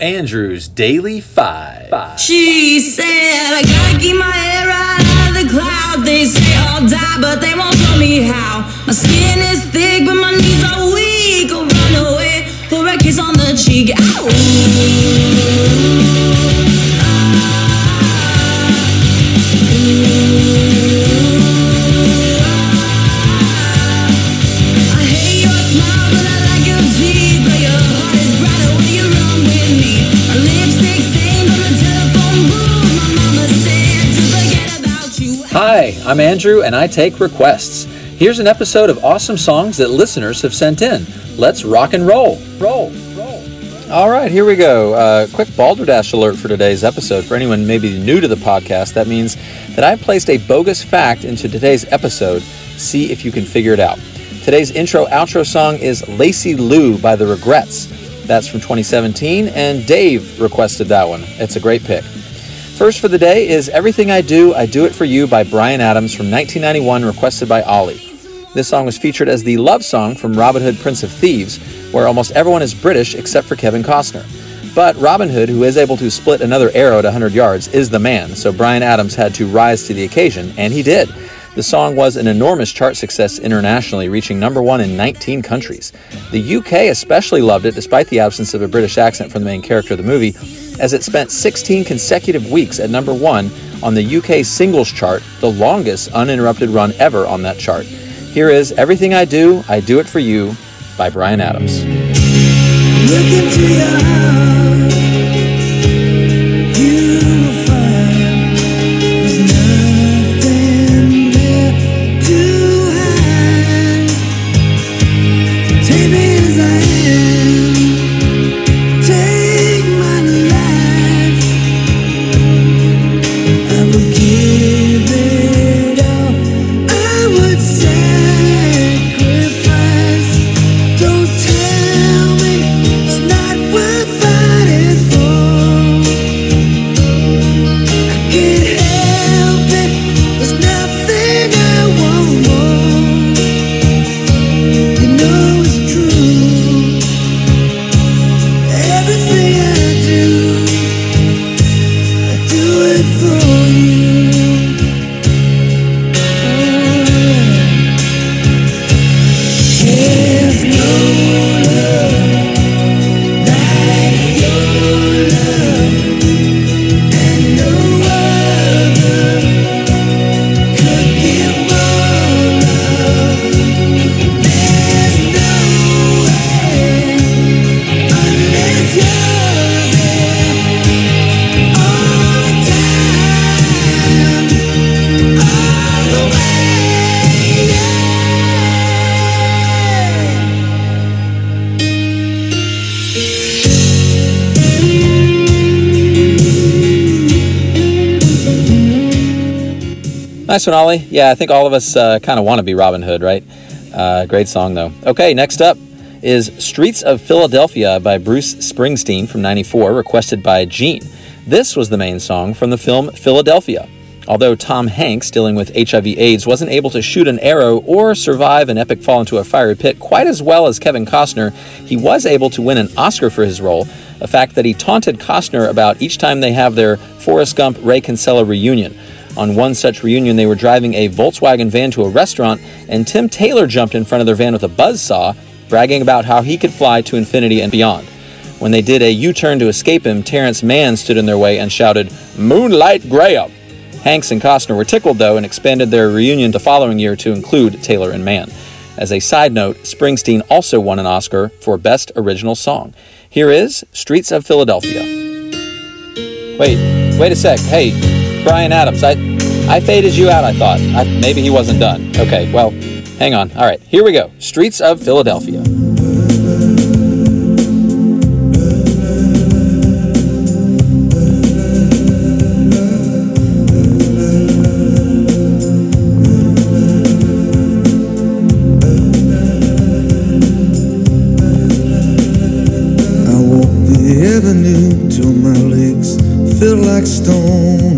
Andrew's Daily Five. Five. She said, I gotta keep my hair out of the clouds. They say I'll die, but they won't tell me how. My skin is thick, but my knees are weak. I'll run away for a kiss on the cheek. I I'm Andrew, and I take requests. Here's an episode of awesome songs that listeners have sent in. Let's rock and roll. Roll. Roll. All right, here we go. Uh, quick balderdash alert for today's episode. For anyone maybe new to the podcast, that means that I placed a bogus fact into today's episode. See if you can figure it out. Today's intro outro song is Lacey Lou by The Regrets. That's from 2017, and Dave requested that one. It's a great pick. First for the day is Everything I Do, I Do It For You by Bryan Adams from 1991, requested by Ollie. This song was featured as the love song from Robin Hood Prince of Thieves, where almost everyone is British except for Kevin Costner. But Robin Hood, who is able to split another arrow at 100 yards, is the man, so Bryan Adams had to rise to the occasion, and he did. The song was an enormous chart success internationally, reaching number one in 19 countries. The UK especially loved it, despite the absence of a British accent from the main character of the movie, as it spent 16 consecutive weeks at number one on the UK singles chart, the longest uninterrupted run ever on that chart. Here is Everything I Do, I Do It For You by Bryan Adams. Nice one, Ollie. Yeah, I think all of us uh, kind of want to be Robin Hood, right? Uh, great song, though. Okay, next up is Streets of Philadelphia by Bruce Springsteen from 94, requested by Gene. This was the main song from the film Philadelphia. Although Tom Hanks, dealing with HIV/AIDS, wasn't able to shoot an arrow or survive an epic fall into a fiery pit quite as well as Kevin Costner, he was able to win an Oscar for his role, a fact that he taunted Costner about each time they have their Forrest Gump Ray Kinsella reunion. On one such reunion, they were driving a Volkswagen van to a restaurant, and Tim Taylor jumped in front of their van with a buzzsaw, bragging about how he could fly to infinity and beyond. When they did a U turn to escape him, Terrence Mann stood in their way and shouted, Moonlight Graham! Hanks and Costner were tickled, though, and expanded their reunion the following year to include Taylor and Mann. As a side note, Springsteen also won an Oscar for Best Original Song. Here is Streets of Philadelphia. Wait, wait a sec. Hey, Bryan Adams, I, I faded you out, I thought. I, maybe he wasn't done. Okay, well, hang on. All right, here we go. Streets of Philadelphia. I walked the avenue till my legs felt like stone.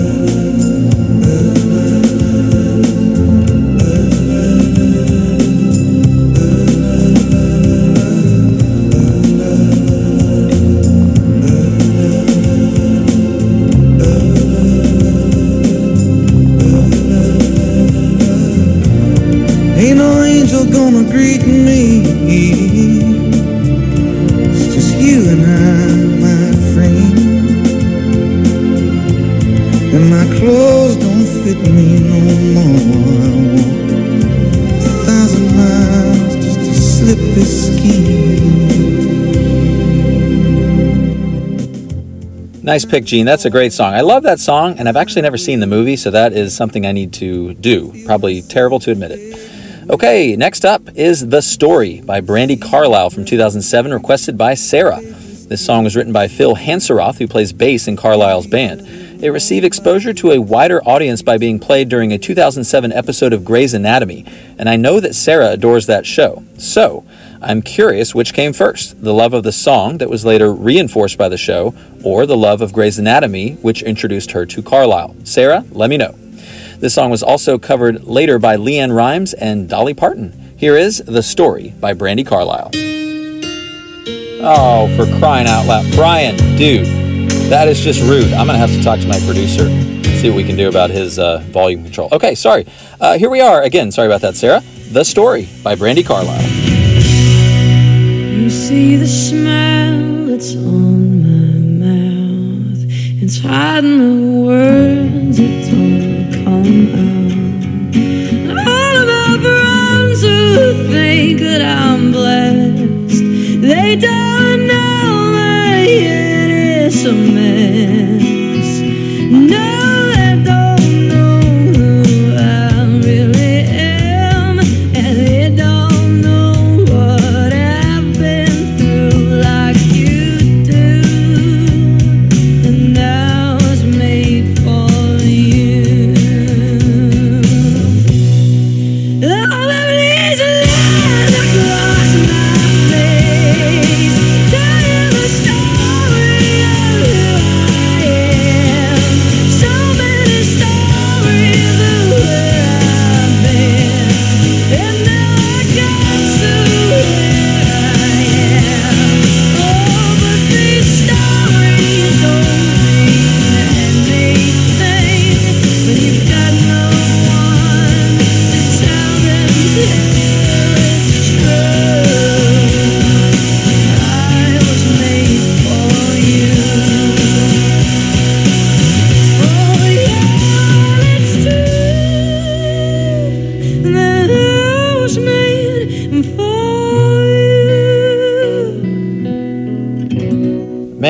Nice pick, Gene. That's a great song. I love that song, and I've actually never seen the movie, so that is something I need to do. Probably terrible to admit it. Okay, next up is The Story by Brandi Carlile from 2007, requested by Sarah. This song was written by Phil Hanseroth, who plays bass in Carlile's band. It received exposure to a wider audience by being played during a 2007 episode of Grey's Anatomy, and I know that Sarah adores that show. So, I'm curious which came first the love of the song that was later reinforced by the show, or the love of Grey's Anatomy, which introduced her to Carlile. Sarah, let me know. This song was also covered later by LeAnn Rimes and Dolly Parton. Here is The Story by Brandi Carlile. Oh, for crying out loud. Bryan, dude, that is just rude. I'm going to have to talk to my producer, see what we can do about his uh, volume control. Okay, sorry. Uh, here we are again. Sorry about that, Sarah. The Story by Brandi Carlile. You see the smile that's on my mouth. It's hiding the words that don't come out.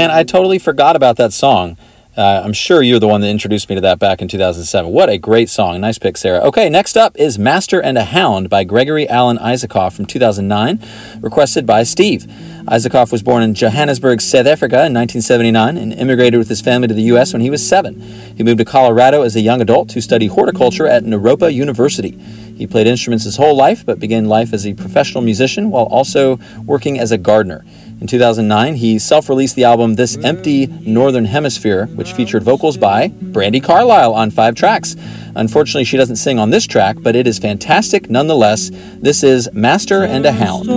Man, I totally forgot about that song. Uh, I'm sure you're the one that introduced me to that back in 2007. What a great song. Nice pick, Sarah. Okay, next up is Master and a Hound by Gregory Alan Isakov from 2009, requested by Steve. Isakov was born in Johannesburg, South Africa in 1979 and immigrated with his family to the U.S. when he was seven. He moved to Colorado as a young adult to study horticulture at Naropa University. He played instruments his whole life, but began life as a professional musician while also working as a gardener. In 2009, he self released the album This Empty Northern Hemisphere, which featured vocals by Brandi Carlile on five tracks. Unfortunately, she doesn't sing on this track, but it is fantastic nonetheless. This is Master and a Hound.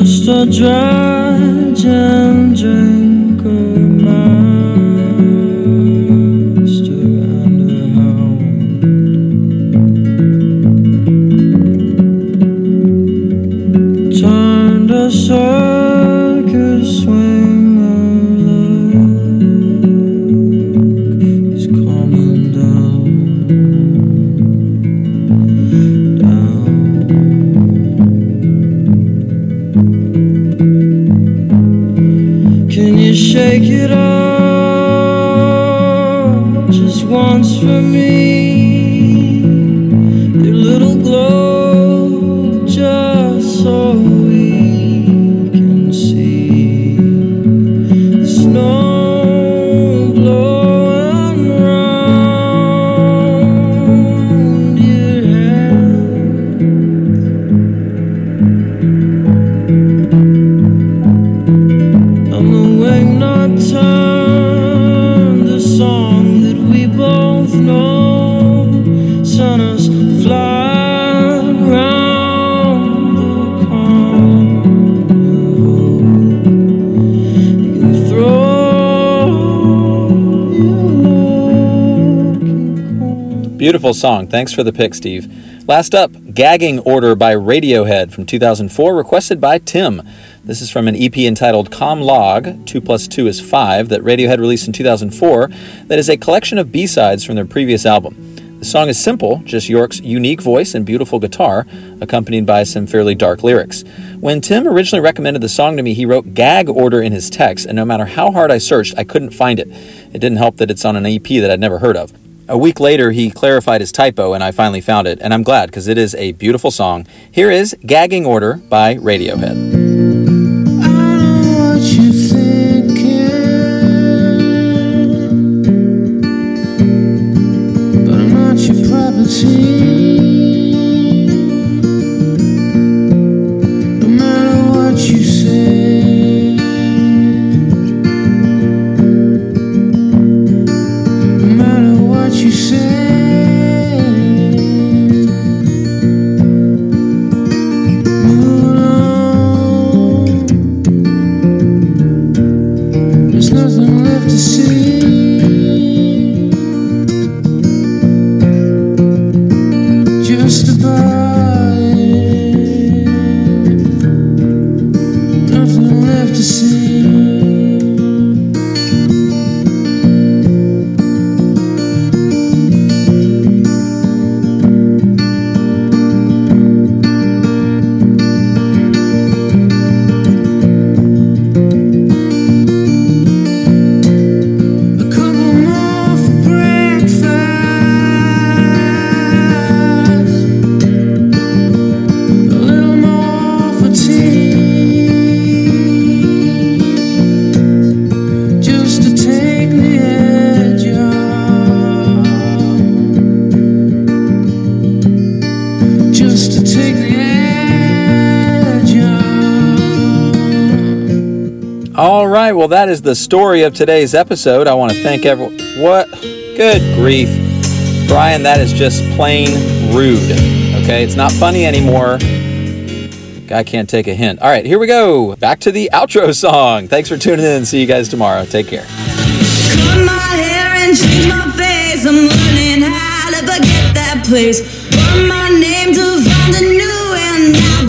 Just a dredge Beautiful song. Thanks for the pick, Steve. Last up, Gagging Order by Radiohead from 2004, requested by Tim. This is from an EP entitled Com Lag, 2 plus 2 is 5, that Radiohead released in 2004, that is a collection of B sides from their previous album. The song is simple, just Yorke's unique voice and beautiful guitar, accompanied by some fairly dark lyrics. When Tim originally recommended the song to me, he wrote gag order in his text, and no matter how hard I searched, I couldn't find it. It didn't help that it's on an EP that I'd never heard of. A week later, he clarified his typo, and I finally found it, and I'm glad because it is a beautiful song. Here is Gagging Order by Radiohead. Right, well, that is the story of today's episode. I want to thank everyone. What? Good grief. Bryan, that is just plain rude. Okay, it's not funny anymore. Guy can't take a hint. All right, here we go. Back to the outro song. Thanks for tuning in. See you guys tomorrow. Take care. Place. Burn my name to find a new and